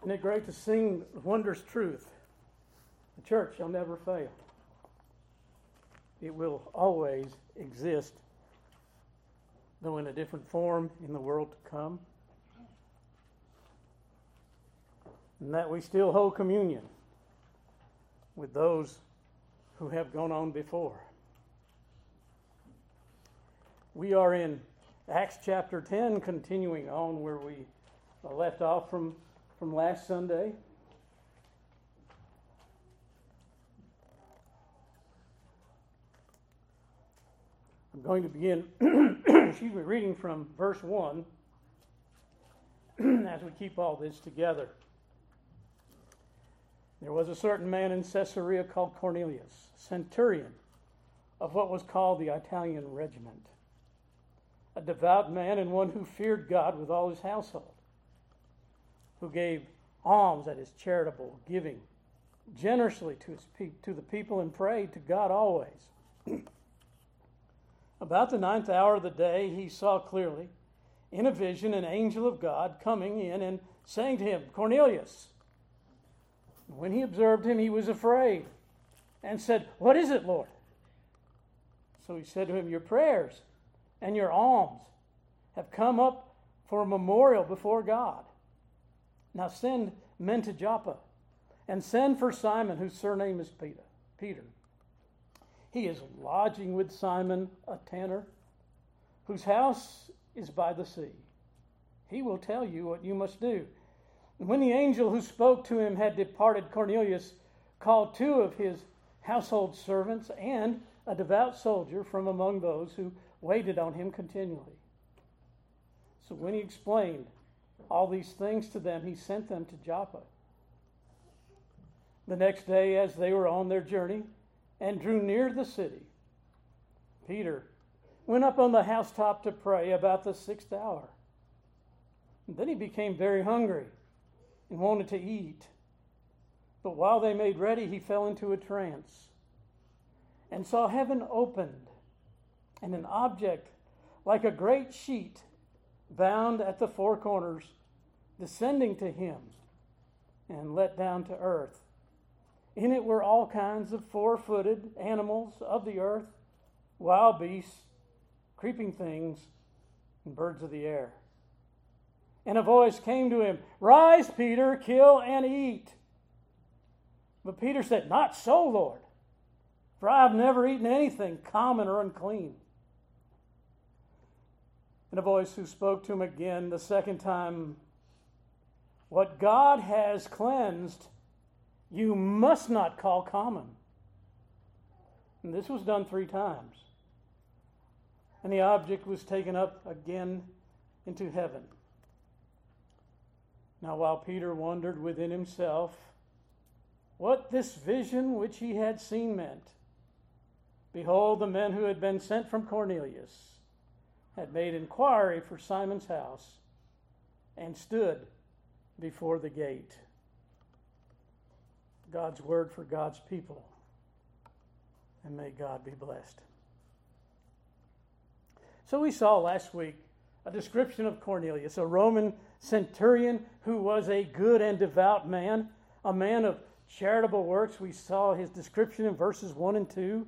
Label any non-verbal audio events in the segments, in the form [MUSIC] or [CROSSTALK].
Isn't it great to sing wondrous truth? The church shall never fail. It will always exist, though in a different form in the world to come. And that we still hold communion with those who have gone on before. We are in Acts chapter 10, continuing on where we left off from from last Sunday. I'm going to begin, [CLEARS THROAT] excuse me, reading from verse 1 [CLEARS THROAT] as we keep all this together. There was a certain man in Caesarea called Cornelius, centurion of what was called the Italian regiment, a devout man and one who feared God with all his household who gave alms, that is charitable giving, generously to, his pe- to the people and prayed to God always. [CLEARS THROAT] About the ninth hour of the day, he saw clearly in a vision an angel of God coming in and saying to him, Cornelius. When he observed him, he was afraid and said, What is it, Lord? So he said to him, Your prayers and your alms have come up for a memorial before God. Now send men to Joppa and send for Simon, whose surname is Peter. Peter. He is lodging with Simon, a tanner, whose house is by the sea. He will tell you what you must do. And when the angel who spoke to him had departed, Cornelius called two of his household servants and a devout soldier from among those who waited on him continually. So when he explained all these things to them, he sent them to Joppa. The next day, as they were on their journey and drew near the city, Peter went up on the housetop to pray about the sixth hour. And then he became very hungry and wanted to eat. But while they made ready, he fell into a trance and saw heaven opened and an object like a great sheet bound at the four corners descending to him and let down to earth. In it were all kinds of four footed animals of the earth, wild beasts, creeping things, and birds of the air. And a voice came to him Rise, Peter, kill and eat. But Peter said, Not so, Lord, for I have never eaten anything common or unclean. And a voice who spoke to him again the second time what God has cleansed, you must not call common. And this was done three times. And the object was taken up again into heaven. Now, while Peter wondered within himself what this vision which he had seen meant, behold, the men who had been sent from Cornelius had made inquiry for Simon's house and stood before the gate. God's word for God's people. And may God be blessed. So we saw last week a description of Cornelius, a Roman centurion who was a good and devout man, a man of charitable works. We saw his description in verses 1 and 2.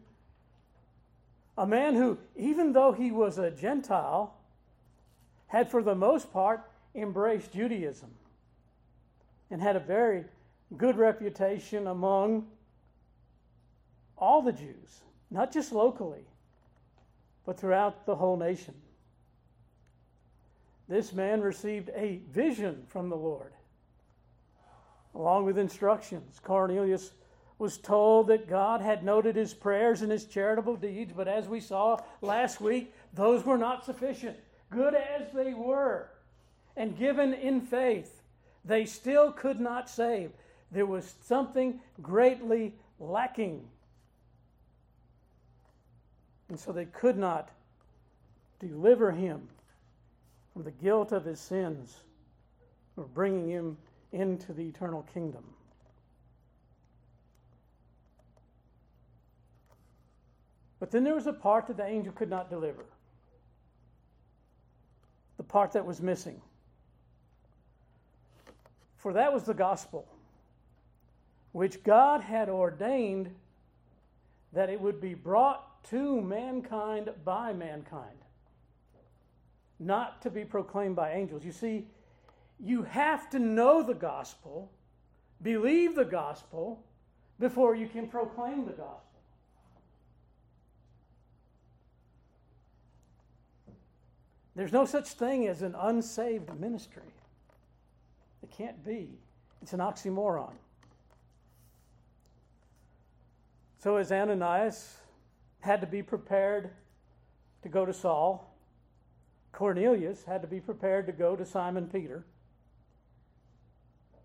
A man who, even though he was a Gentile, had for the most part embraced Judaism and had a very good reputation among all the Jews, not just locally, but throughout the whole nation. This man received a vision from the Lord, along with instructions. Cornelius was told that God had noted his prayers and his charitable deeds, but as we saw last week, those were not sufficient. Good as they were, and given in faith, they still could not save. There was something greatly lacking. And so they could not deliver him from the guilt of his sins or bringing him into the eternal kingdom. But then there was a part that the angel could not deliver. The part that was missing. For that was the gospel, which God had ordained that it would be brought to mankind by mankind, not to be proclaimed by angels. You see, you have to know the gospel, believe the gospel, before you can proclaim the gospel. There's no such thing as an unsaved ministry. Can't be. It's an oxymoron. So, as Ananias had to be prepared to go to Saul, Cornelius had to be prepared to go to Simon Peter.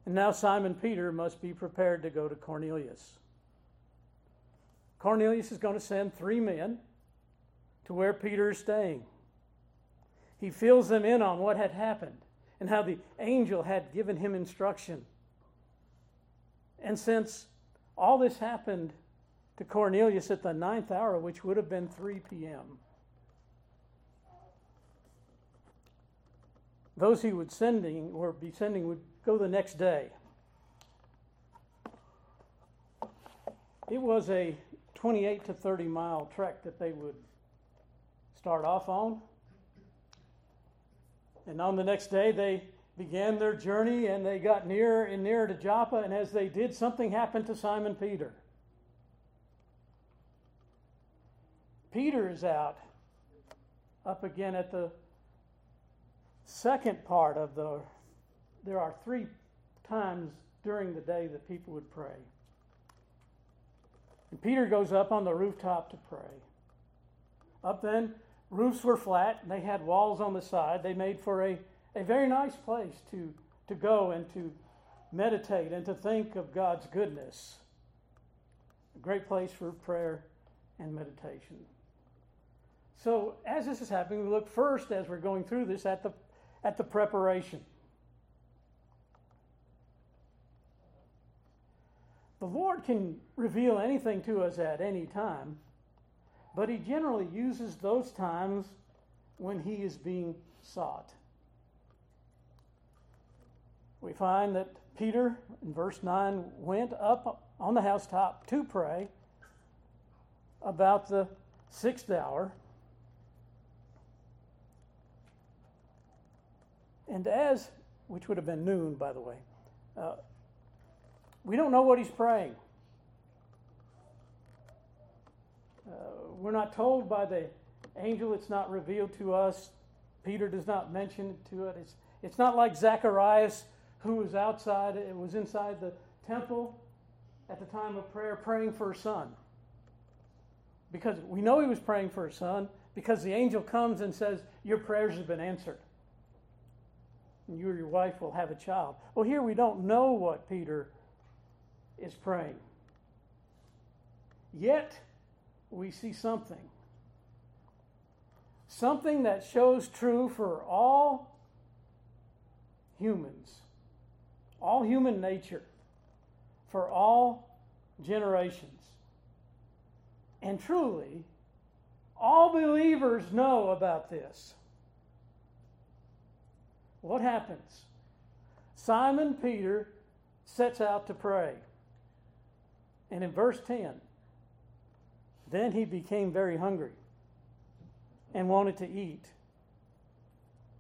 And now Simon Peter must be prepared to go to Cornelius. Cornelius is going to send three men to where Peter is staying. He fills them in on what had happened and how the angel had given him instruction. And since all this happened to Cornelius at the ninth hour, which would have been 3 p.m., those he would sending or be sending would go the next day. It was a 28 to 30 mile trek that they would start off on. And on the next day, they began their journey and they got nearer and nearer to Joppa. And as they did, something happened to Simon Peter. Peter is out up again at the second part of the. There are three times during the day that people would pray. And Peter goes up on the rooftop to pray. Up then, roofs were flat and they had walls on the side. They made for a, a very nice place to, to go and to meditate and to think of God's goodness. A great place for prayer and meditation. So, as this is happening, we look first, as we're going through this, at the, at the preparation. The Lord can reveal anything to us at any time, but He generally uses those times when He is being sought. We find that Peter, in verse 9, went up on the housetop to pray about the sixth hour. And as, which would have been noon, by the way, uh, we don't know what he's praying. Uh, we're not told by the angel, it's not revealed to us. Peter does not mention it to it. It's, it's not like Zacharias, who was outside, it was inside the temple at the time of prayer praying for a son. Because we know he was praying for a son because the angel comes and says, Your prayers have been answered. And you or your wife will have a child. Well, here we don't know what Peter is praying. Yet, we see something. Something that shows true for all humans, all human nature, for all generations. And truly, all believers know about this. What happens? Simon Peter sets out to pray. And in verse 10, then he became very hungry and wanted to eat.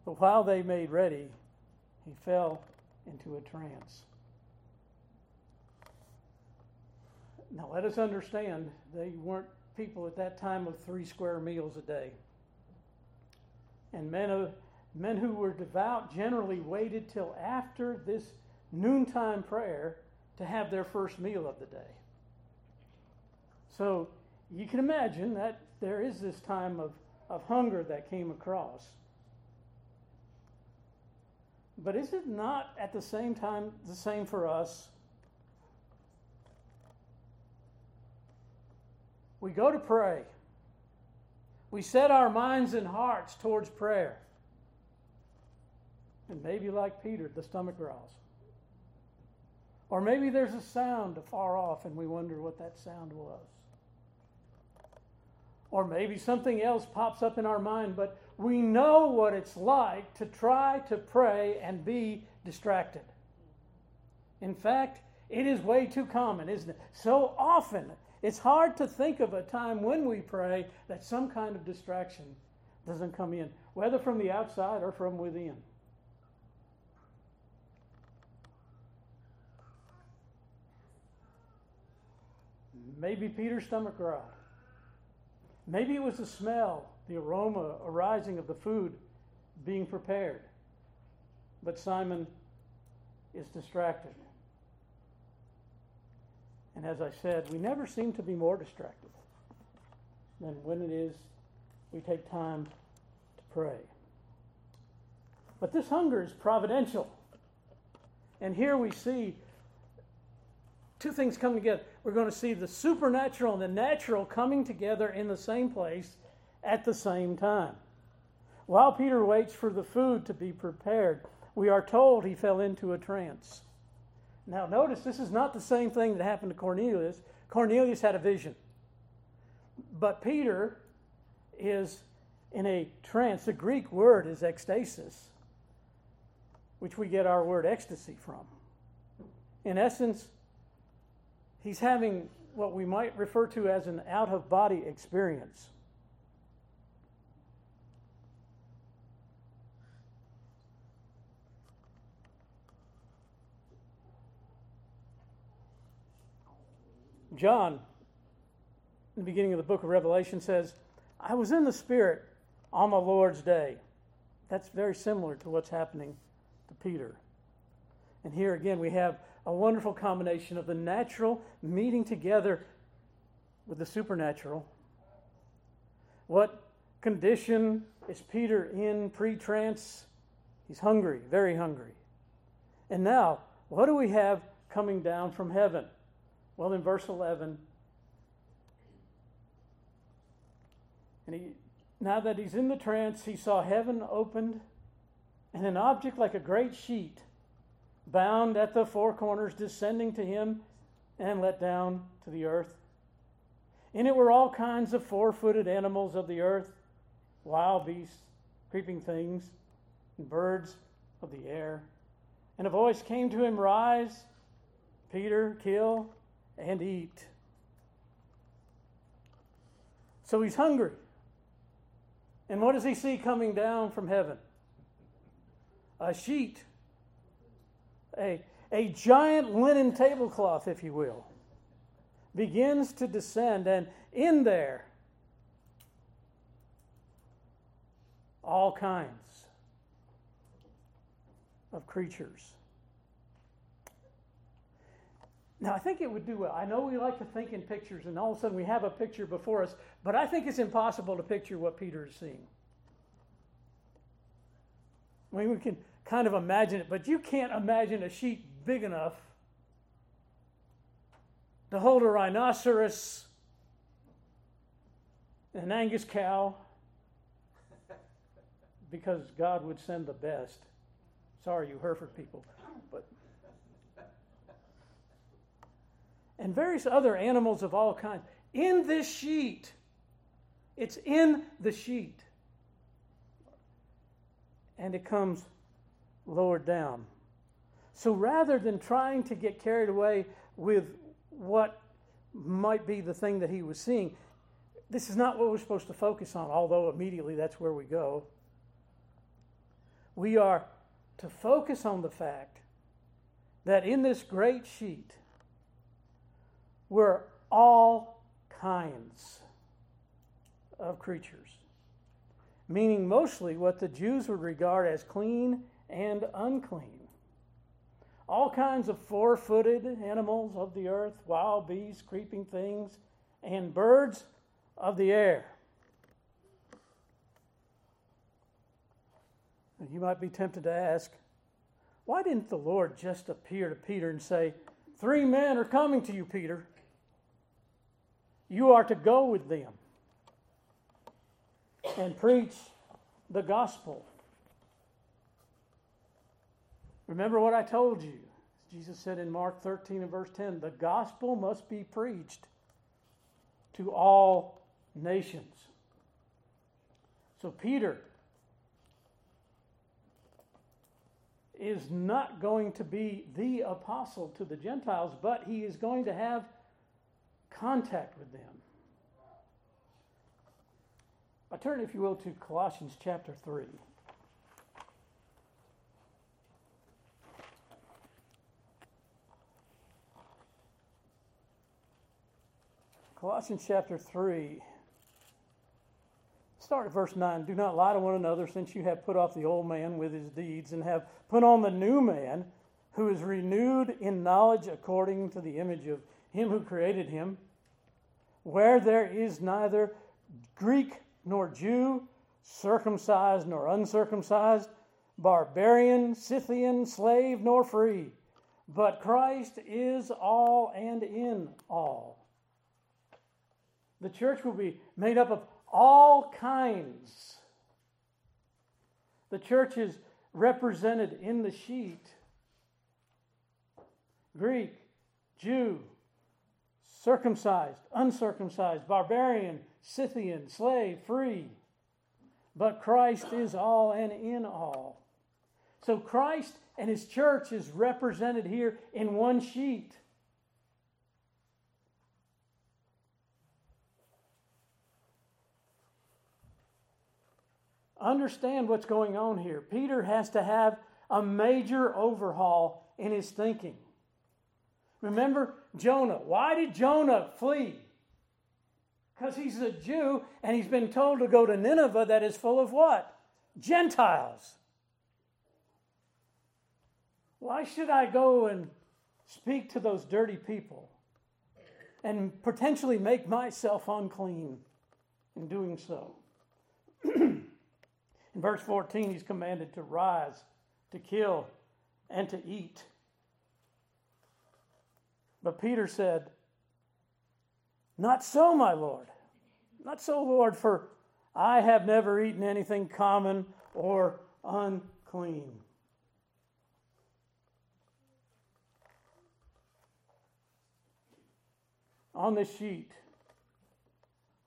But while they made ready, he fell into a trance. Now, let us understand, they weren't people at that time of three square meals a day. And men, of, men who were devout generally waited till after this noontime prayer to have their first meal of the day. So you can imagine that there is this time of, of hunger that came across. But is it not at the same time the same for us? We go to pray. We set our minds and hearts towards prayer. And maybe, like Peter, the stomach growls. Or maybe there's a sound afar off and we wonder what that sound was. Or maybe something else pops up in our mind, but we know what it's like to try to pray and be distracted. In fact, it is way too common, isn't it? So often, it's hard to think of a time when we pray that some kind of distraction doesn't come in, whether from the outside or from within. Maybe Peter's stomach growled. Maybe it was the smell, the aroma arising of the food being prepared. But Simon is distracted. And as I said, we never seem to be more distracted than when it is we take time to pray. But this hunger is providential. And here we see two things come together. We're going to see the supernatural and the natural coming together in the same place at the same time. While Peter waits for the food to be prepared, we are told he fell into a trance. Now, notice this is not the same thing that happened to Cornelius. Cornelius had a vision. But Peter is in a trance. The Greek word is ecstasis, which we get our word ecstasy from. In essence, he's having what we might refer to as an out of body experience. John, in the beginning of the book of Revelation, says, I was in the Spirit on the Lord's day. That's very similar to what's happening to Peter. And here again, we have a wonderful combination of the natural meeting together with the supernatural. What condition is Peter in pre trance? He's hungry, very hungry. And now, what do we have coming down from heaven? Well, in verse 11, and he, now that he's in the trance, he saw heaven opened and an object like a great sheet bound at the four corners descending to him and let down to the earth. In it were all kinds of four footed animals of the earth, wild beasts, creeping things, and birds of the air. And a voice came to him Rise, Peter, kill and eat. So he's hungry. And what does he see coming down from heaven? A sheet, a, a giant linen tablecloth, if you will, begins to descend, and in there, all kinds of creatures now, I think it would do well. I know we like to think in pictures, and all of a sudden we have a picture before us, but I think it's impossible to picture what Peter is seeing. I mean, we can kind of imagine it, but you can't imagine a sheep big enough to hold a rhinoceros, an Angus cow, because God would send the best. Sorry, you Hereford people. but. and various other animals of all kinds in this sheet. It's in the sheet. And it comes lowered down. So rather than trying to get carried away with what might be the thing that he was seeing, this is not what we're supposed to focus on, although immediately that's where we go. We are to focus on the fact that in this great sheet, were all kinds of creatures, meaning mostly what the Jews would regard as clean and unclean. All kinds of four footed animals of the earth, wild beasts, creeping things, and birds of the air. And You might be tempted to ask, why didn't the Lord just appear to Peter and say, Three men are coming to you, Peter? You are to go with them and preach the gospel. Remember what I told you. Jesus said in Mark 13 and verse 10 the gospel must be preached to all nations. So Peter is not going to be the apostle to the Gentiles, but he is going to have contact with them. I turn, if you will, to Colossians chapter 3. Colossians chapter 3. Start at verse 9. Do not lie to one another, since you have put off the old man with his deeds, and have put on the new man, who is renewed in knowledge according to the image of him who created him, where there is neither Greek nor Jew, circumcised nor uncircumcised, barbarian, Scythian, slave nor free, but Christ is all and in all. The church will be made up of all kinds. The church is represented in the sheet Greek, Jew, circumcised, uncircumcised, barbarian, Scythian, slave, free. But Christ is all and in all. So Christ and his church is represented here in one sheet. Understand what's going on here. Peter has to have a major overhaul in his thinking. Remember Jonah. Why did Jonah flee? Because he's a Jew and he's been told to go to Nineveh that is full of what? Gentiles. Why should I go and speak to those dirty people and potentially make myself unclean in doing so? [CLEARS THROAT] In verse 14, he's commanded to rise, to kill, and to eat. But Peter said, Not so, my Lord. Not so, Lord, for I have never eaten anything common or unclean. On this sheet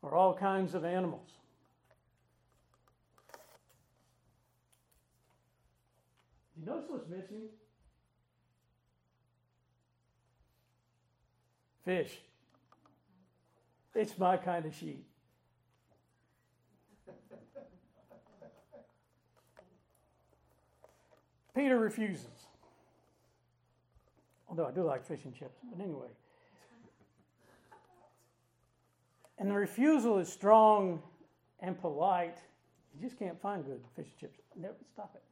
are all kinds of animals. You notice what's missing? Fish. It's my kind of sheet. Peter refuses. Although I do like fish and chips, but anyway. And the refusal is strong and polite. You just can't find good fish and chips. Never stop it.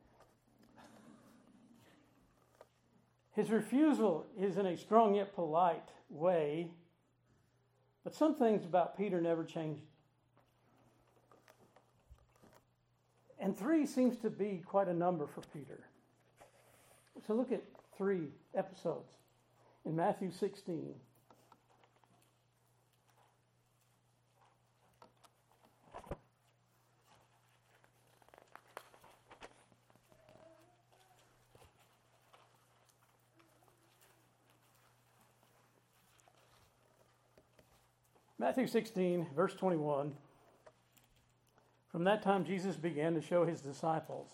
His refusal is in a strong yet polite way, but some things about Peter never changed. And three seems to be quite a number for Peter. So look at three episodes in Matthew 16. Matthew 16, verse 21. From that time, Jesus began to show his disciples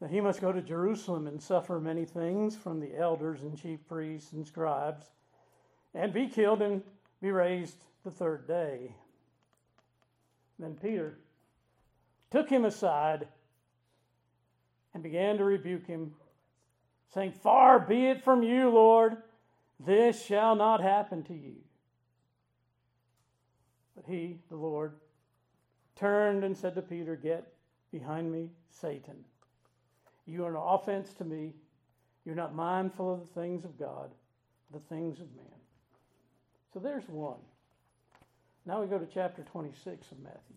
that he must go to Jerusalem and suffer many things from the elders and chief priests and scribes, and be killed and be raised the third day. Then Peter took him aside and began to rebuke him, saying, Far be it from you, Lord, this shall not happen to you. He, the Lord, turned and said to Peter, Get behind me, Satan. You are an offense to me. You're not mindful of the things of God, the things of man. So there's one. Now we go to chapter 26 of Matthew.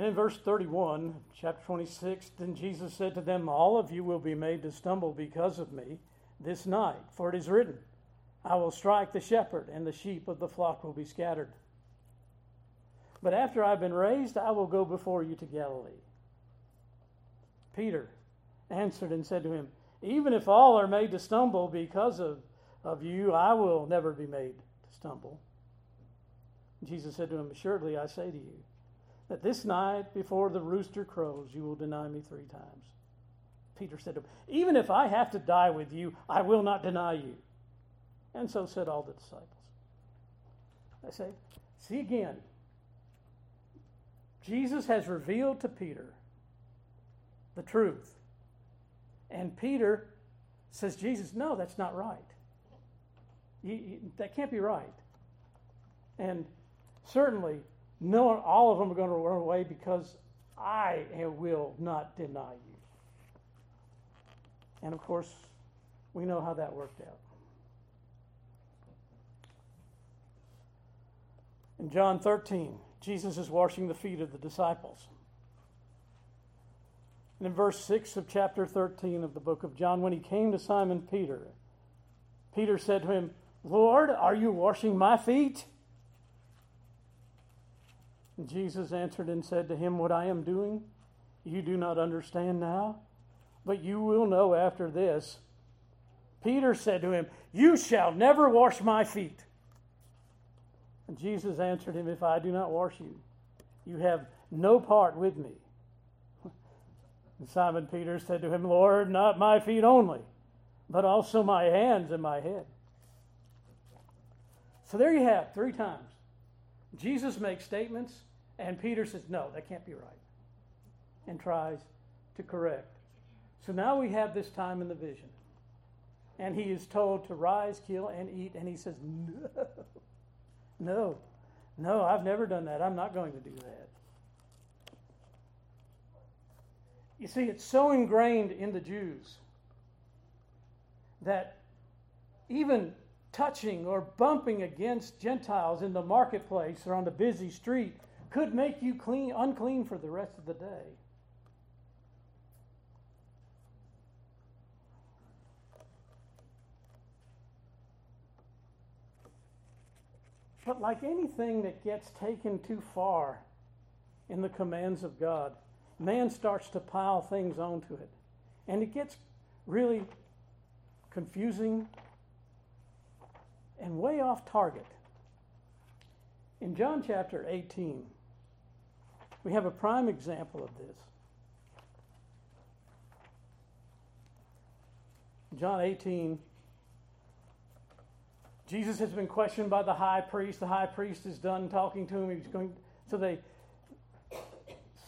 And in verse 31, chapter 26, then Jesus said to them, All of you will be made to stumble because of me this night, for it is written, I will strike the shepherd, and the sheep of the flock will be scattered. But after I've been raised, I will go before you to Galilee. Peter answered and said to him, Even if all are made to stumble because of, of you, I will never be made to stumble. Jesus said to him, Assuredly, I say to you, that this night before the rooster crows, you will deny me three times. Peter said to him, Even if I have to die with you, I will not deny you. And so said all the disciples. I say, see again, Jesus has revealed to Peter the truth. And Peter says, Jesus, no, that's not right. That can't be right. And certainly, no, all of them are going to run away because I will not deny you. And of course, we know how that worked out. In John 13, Jesus is washing the feet of the disciples. And in verse 6 of chapter 13 of the book of John, when he came to Simon Peter, Peter said to him, Lord, are you washing my feet? Jesus answered and said to him, What I am doing, you do not understand now, but you will know after this. Peter said to him, You shall never wash my feet. And Jesus answered him, If I do not wash you, you have no part with me. And Simon Peter said to him, Lord, not my feet only, but also my hands and my head. So there you have three times. Jesus makes statements, and Peter says, No, that can't be right, and tries to correct. So now we have this time in the vision. And he is told to rise, kill, and eat, and he says, No, no, no, I've never done that. I'm not going to do that. You see, it's so ingrained in the Jews that even touching or bumping against Gentiles in the marketplace or on the busy street could make you clean, unclean for the rest of the day. But like anything that gets taken too far in the commands of God, man starts to pile things onto it. And it gets really confusing and way off target. In John chapter 18, we have a prime example of this. John 18, Jesus has been questioned by the high priest. The high priest is done talking to him. He's going, so they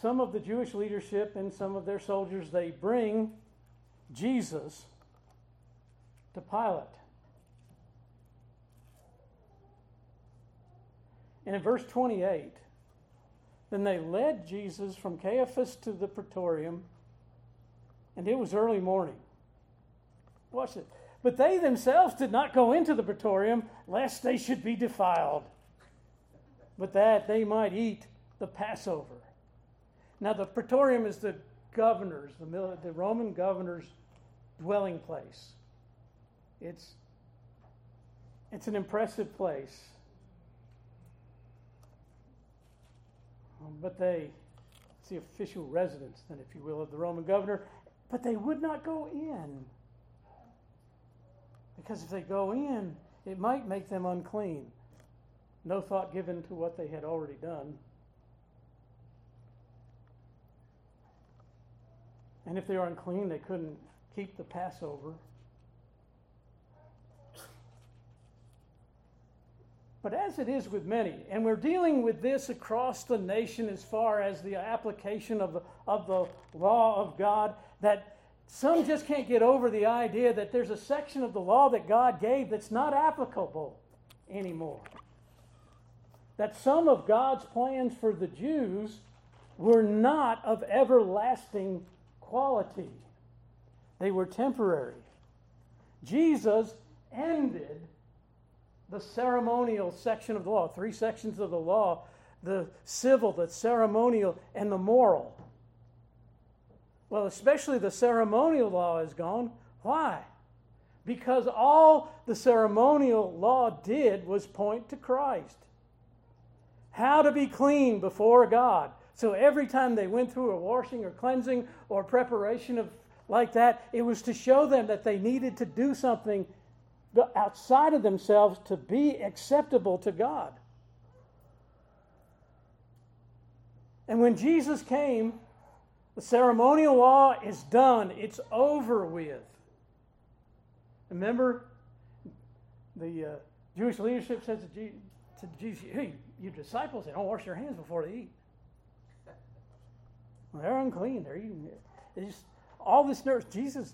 some of the Jewish leadership and some of their soldiers, they bring Jesus to Pilate. And in verse 28, then they led Jesus from Caiaphas to the praetorium, and it was early morning. Watch it. But they themselves did not go into the praetorium, lest they should be defiled, but that they might eat the Passover. Now, the praetorium is the governor's, the, the Roman governor's dwelling place. It's, it's an impressive place. Um, but they, it's the official residence, then, if you will, of the Roman governor. But they would not go in. Because if they go in, it might make them unclean. No thought given to what they had already done. And if they were unclean, they couldn't keep the Passover. But as it is with many, and we're dealing with this across the nation as far as the application of the, of the law of God, that some just can't get over the idea that there's a section of the law that God gave that's not applicable anymore. That some of God's plans for the Jews were not of everlasting quality, they were temporary. Jesus ended the ceremonial section of the law, three sections of the law the civil, the ceremonial, and the moral. Well, especially the ceremonial law is gone. Why? Because all the ceremonial law did was point to Christ. How to be clean before God So every time they went through a washing or cleansing or preparation of like that, it was to show them that they needed to do something outside of themselves to be acceptable to God. And when Jesus came, the ceremonial law is done, it's over with. Remember, the uh, Jewish leadership says to, Jesus, to Jesus, hey, your disciples, they don't wash their hands before they eat. They're unclean. They're eating it. They just, all this nerves. Jesus,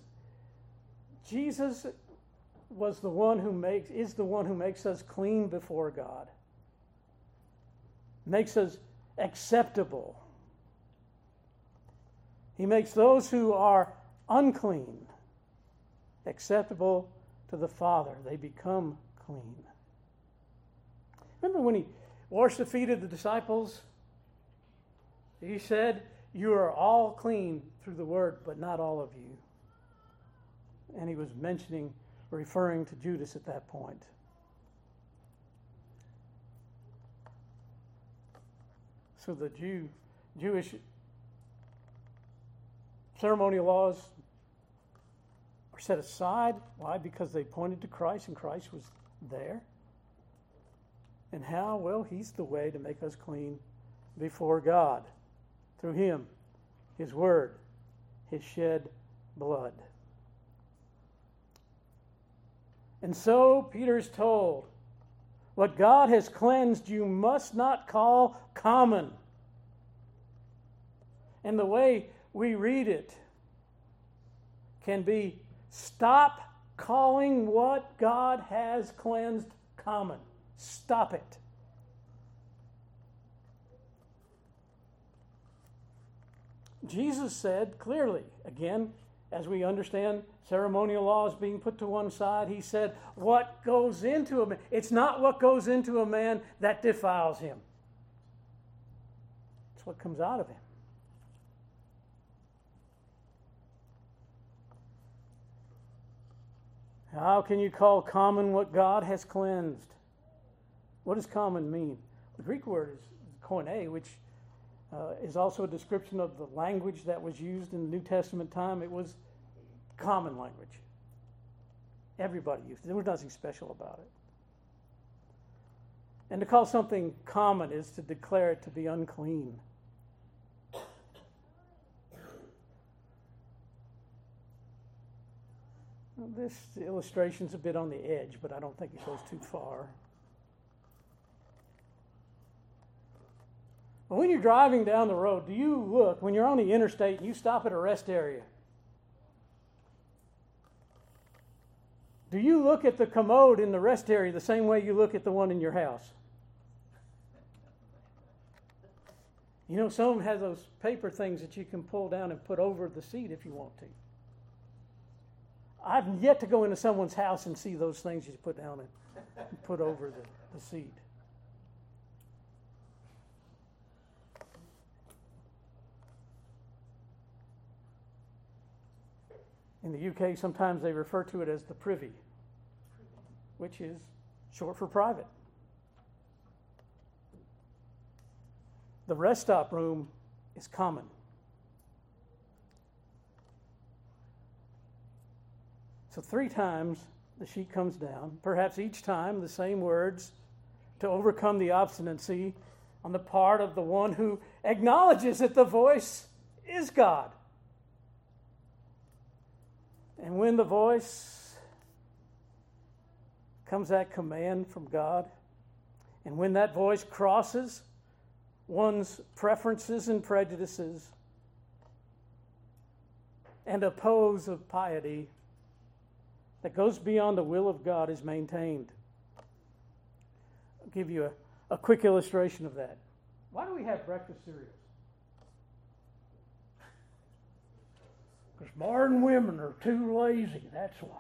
Jesus was the one who makes, is the one who makes us clean before God. Makes us acceptable. He makes those who are unclean acceptable to the Father. They become clean. Remember when he washed the feet of the disciples? He said, You are all clean through the word, but not all of you. And he was mentioning, referring to Judas at that point. So the Jew, Jewish ceremonial laws are set aside. Why? Because they pointed to Christ and Christ was there. And how? Well, He's the way to make us clean before God through Him, His Word, His shed blood. And so Peter's told, What God has cleansed, you must not call common. And the way we read it can be stop calling what God has cleansed common. Stop it. Jesus said clearly, again, as we understand ceremonial laws being put to one side, he said, What goes into a man, it's not what goes into a man that defiles him, it's what comes out of him. How can you call common what God has cleansed? What does common mean? The Greek word is koine, which uh, is also a description of the language that was used in the New Testament time. It was common language. Everybody used it. There was nothing special about it. And to call something common is to declare it to be unclean. This illustration's a bit on the edge, but I don't think it goes too far. But when you're driving down the road, do you look, when you're on the interstate and you stop at a rest area, do you look at the commode in the rest area the same way you look at the one in your house? You know, some have those paper things that you can pull down and put over the seat if you want to. I've yet to go into someone's house and see those things you put down and put over the, the seat. In the UK, sometimes they refer to it as the privy, which is short for private. The rest stop room is common. So, three times the sheet comes down, perhaps each time the same words to overcome the obstinacy on the part of the one who acknowledges that the voice is God. And when the voice comes that command from God, and when that voice crosses one's preferences and prejudices and oppose of piety, that goes beyond the will of God is maintained. I'll give you a, a quick illustration of that. Why do we have breakfast cereals? Because modern women are too lazy, that's why.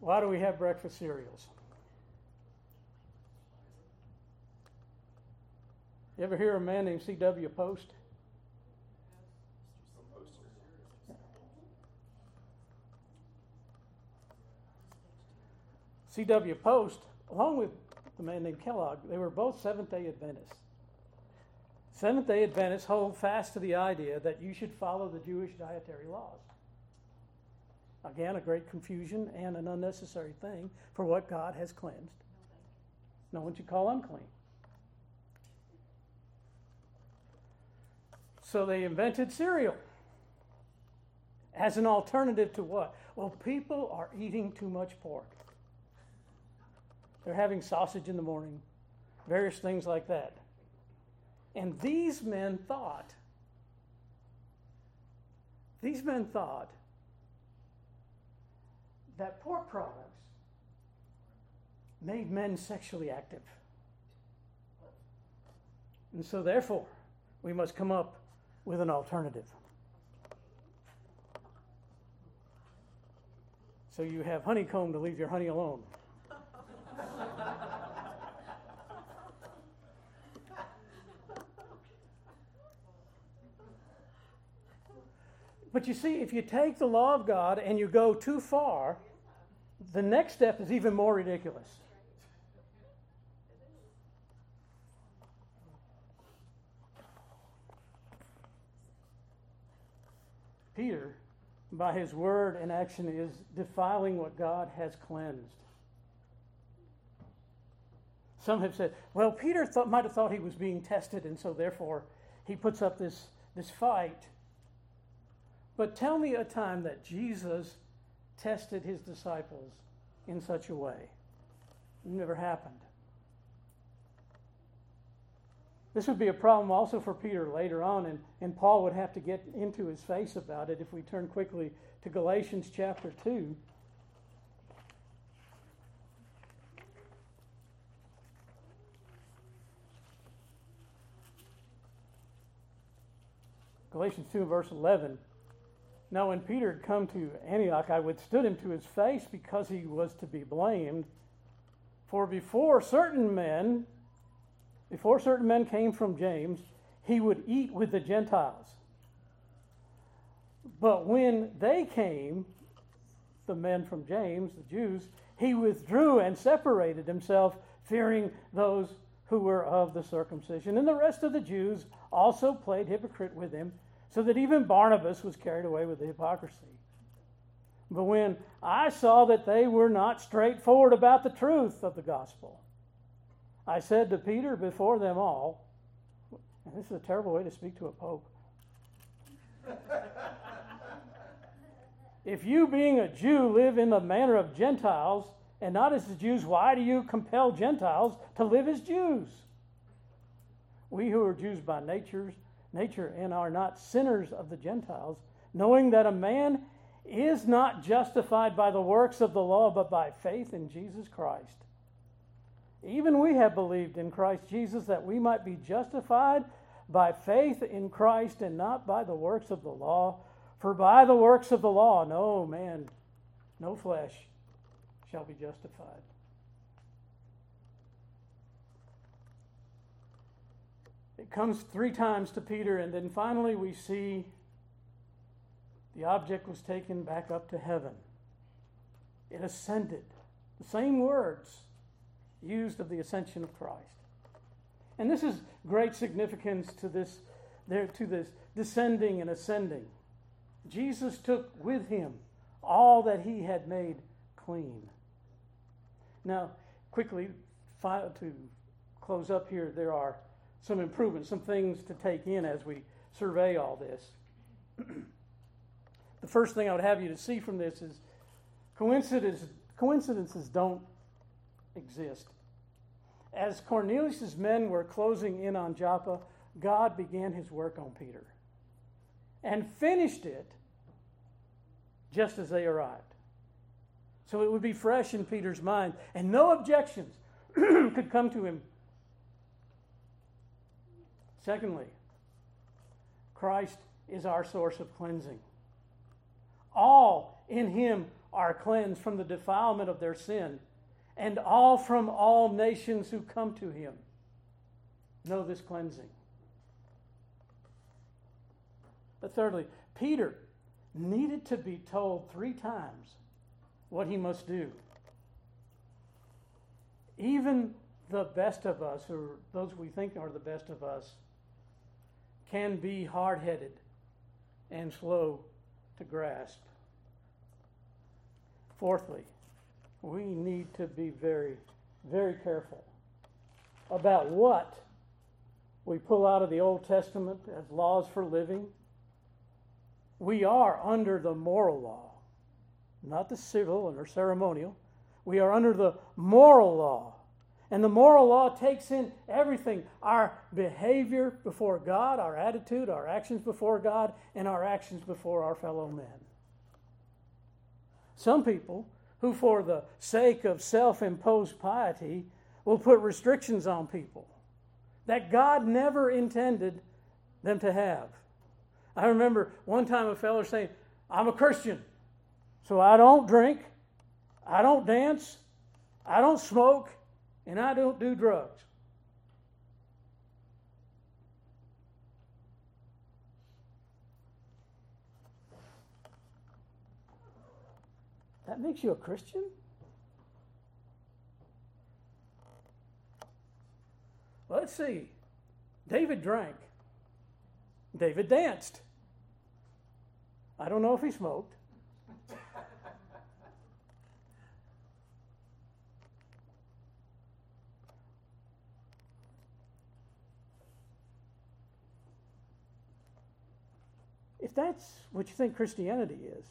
Why do we have breakfast cereals? You ever hear a man named C.W. Post? C.W. Post, along with the man named Kellogg, they were both Seventh day Adventists. Seventh day Adventists hold fast to the idea that you should follow the Jewish dietary laws. Again, a great confusion and an unnecessary thing for what God has cleansed. No one should call unclean. So they invented cereal as an alternative to what? Well, people are eating too much pork. They're having sausage in the morning, various things like that. And these men thought, these men thought that pork products made men sexually active. And so, therefore, we must come up with an alternative. So you have honeycomb to leave your honey alone. But you see, if you take the law of God and you go too far, the next step is even more ridiculous. Peter, by his word and action, is defiling what God has cleansed. Some have said, well, Peter thought, might have thought he was being tested, and so therefore he puts up this, this fight but tell me a time that Jesus tested his disciples in such a way. It never happened. This would be a problem also for Peter later on, and, and Paul would have to get into his face about it if we turn quickly to Galatians chapter 2. Galatians 2, verse 11. Now, when Peter had come to Antioch, I withstood him to his face because he was to be blamed. For before certain men, before certain men came from James, he would eat with the Gentiles. But when they came, the men from James, the Jews, he withdrew and separated himself, fearing those who were of the circumcision. And the rest of the Jews also played hypocrite with him so that even Barnabas was carried away with the hypocrisy. But when I saw that they were not straightforward about the truth of the gospel, I said to Peter before them all, and this is a terrible way to speak to a pope. if you, being a Jew, live in the manner of Gentiles and not as the Jews, why do you compel Gentiles to live as Jews? We who are Jews by nature nature and are not sinners of the Gentiles, knowing that a man is not justified by the works of the law, but by faith in Jesus Christ. Even we have believed in Christ Jesus that we might be justified by faith in Christ and not by the works of the law. For by the works of the law, no man, no flesh shall be justified. Comes three times to Peter, and then finally we see the object was taken back up to heaven. It ascended. The same words used of the ascension of Christ. And this is great significance to this, there to this descending and ascending. Jesus took with him all that he had made clean. Now, quickly, to close up here, there are some improvements, some things to take in as we survey all this. the first thing I would have you to see from this is coincidences, coincidences don't exist. As Cornelius' men were closing in on Joppa, God began his work on Peter and finished it just as they arrived. So it would be fresh in Peter's mind, and no objections [CLEARS THROAT] could come to him Secondly, Christ is our source of cleansing. All in him are cleansed from the defilement of their sin, and all from all nations who come to him know this cleansing. But thirdly, Peter needed to be told three times what he must do. even the best of us, or those we think are the best of us, can be hard headed and slow to grasp. Fourthly, we need to be very, very careful about what we pull out of the Old Testament as laws for living. We are under the moral law, not the civil or ceremonial. We are under the moral law. And the moral law takes in everything our behavior before God, our attitude, our actions before God, and our actions before our fellow men. Some people who, for the sake of self imposed piety, will put restrictions on people that God never intended them to have. I remember one time a fellow saying, I'm a Christian, so I don't drink, I don't dance, I don't smoke, and I don't do drugs. That makes you a Christian? Let's see. David drank. David danced. I don't know if he smoked. If that's what you think Christianity is,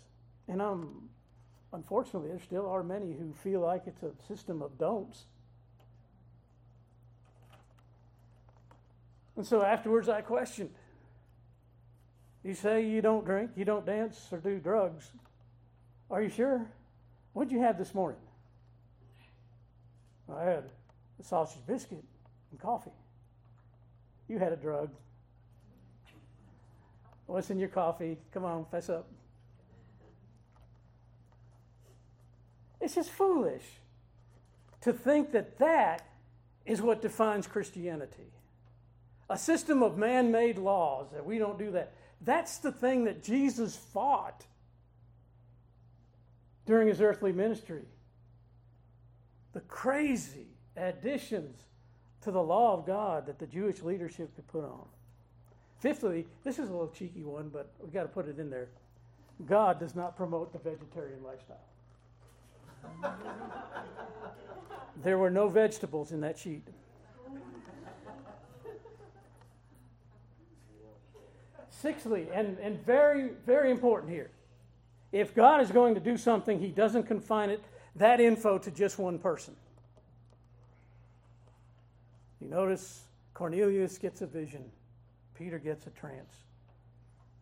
and I'm unfortunately there still are many who feel like it's a system of don'ts. And so afterwards I questioned. You say you don't drink, you don't dance, or do drugs. Are you sure? What'd you have this morning? I had a sausage biscuit and coffee. You had a drug. What's in your coffee? Come on, fess up. It's just foolish to think that that is what defines Christianity. A system of man made laws, that we don't do that. That's the thing that Jesus fought during his earthly ministry. The crazy additions to the law of God that the Jewish leadership could put on. Fifthly, this is a little cheeky one, but we've got to put it in there. God does not promote the vegetarian lifestyle. [LAUGHS] there were no vegetables in that sheet. Sixthly, and, and very, very important here, if God is going to do something, He doesn't confine it, that info to just one person. You notice Cornelius gets a vision. Peter gets a trance.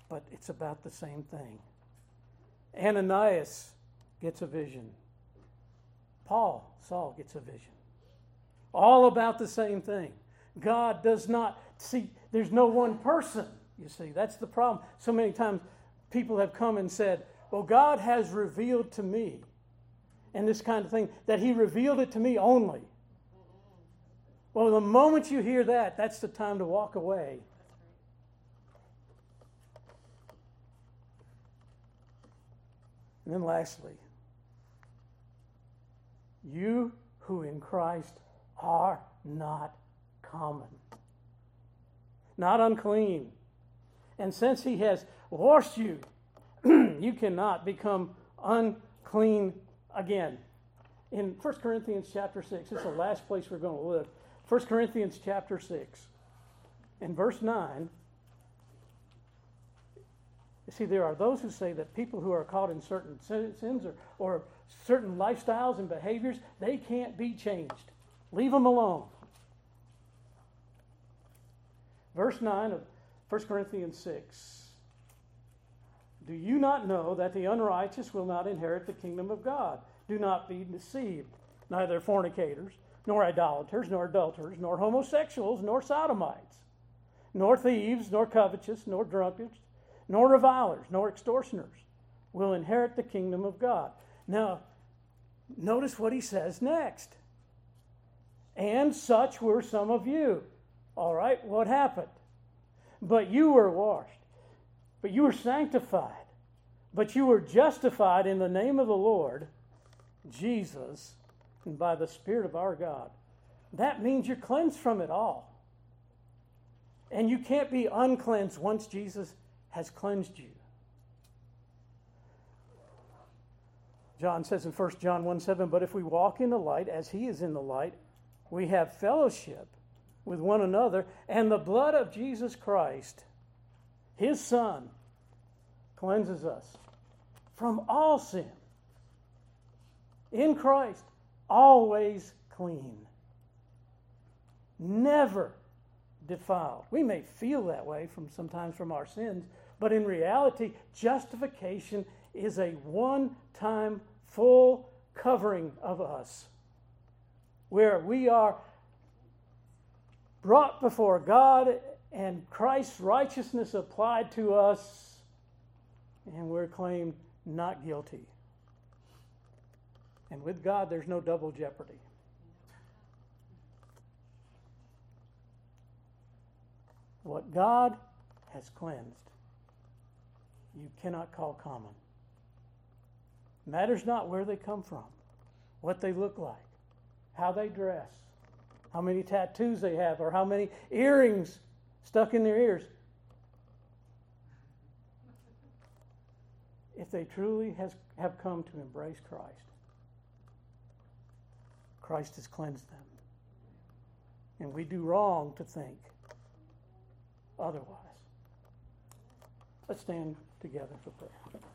But it's about the same thing. Ananias gets a vision. Paul, Saul, gets a vision. All about the same thing. God does not see, there's no one person, you see. That's the problem. So many times people have come and said, Well, God has revealed to me, and this kind of thing, that He revealed it to me only. Well, the moment you hear that, that's the time to walk away And then lastly, you who in Christ are not common, not unclean. And since he has washed you, [CLEARS THROAT] you cannot become unclean again. In 1 Corinthians chapter 6, this is the last place we're going to look. 1 Corinthians chapter 6, in verse 9, you see, there are those who say that people who are caught in certain sins or, or certain lifestyles and behaviors, they can't be changed. Leave them alone. Verse 9 of 1 Corinthians 6. Do you not know that the unrighteous will not inherit the kingdom of God? Do not be deceived. Neither fornicators, nor idolaters, nor adulterers, nor homosexuals, nor sodomites, nor thieves, nor covetous, nor drunkards nor revilers, nor extortioners will inherit the kingdom of God. Now, notice what he says next. And such were some of you. All right, what happened? But you were washed, but you were sanctified, but you were justified in the name of the Lord Jesus and by the Spirit of our God. That means you're cleansed from it all. And you can't be uncleansed once Jesus has cleansed you. John says in 1 John 1 7, But if we walk in the light as he is in the light, we have fellowship with one another, and the blood of Jesus Christ, his Son, cleanses us from all sin. In Christ, always clean, never defiled. We may feel that way from sometimes from our sins, but in reality, justification is a one time full covering of us where we are brought before God and Christ's righteousness applied to us, and we're claimed not guilty. And with God, there's no double jeopardy. What God has cleansed, you cannot call common. Matters not where they come from, what they look like, how they dress, how many tattoos they have, or how many earrings stuck in their ears. If they truly has, have come to embrace Christ, Christ has cleansed them. And we do wrong to think otherwise. Let's stand together for prayer.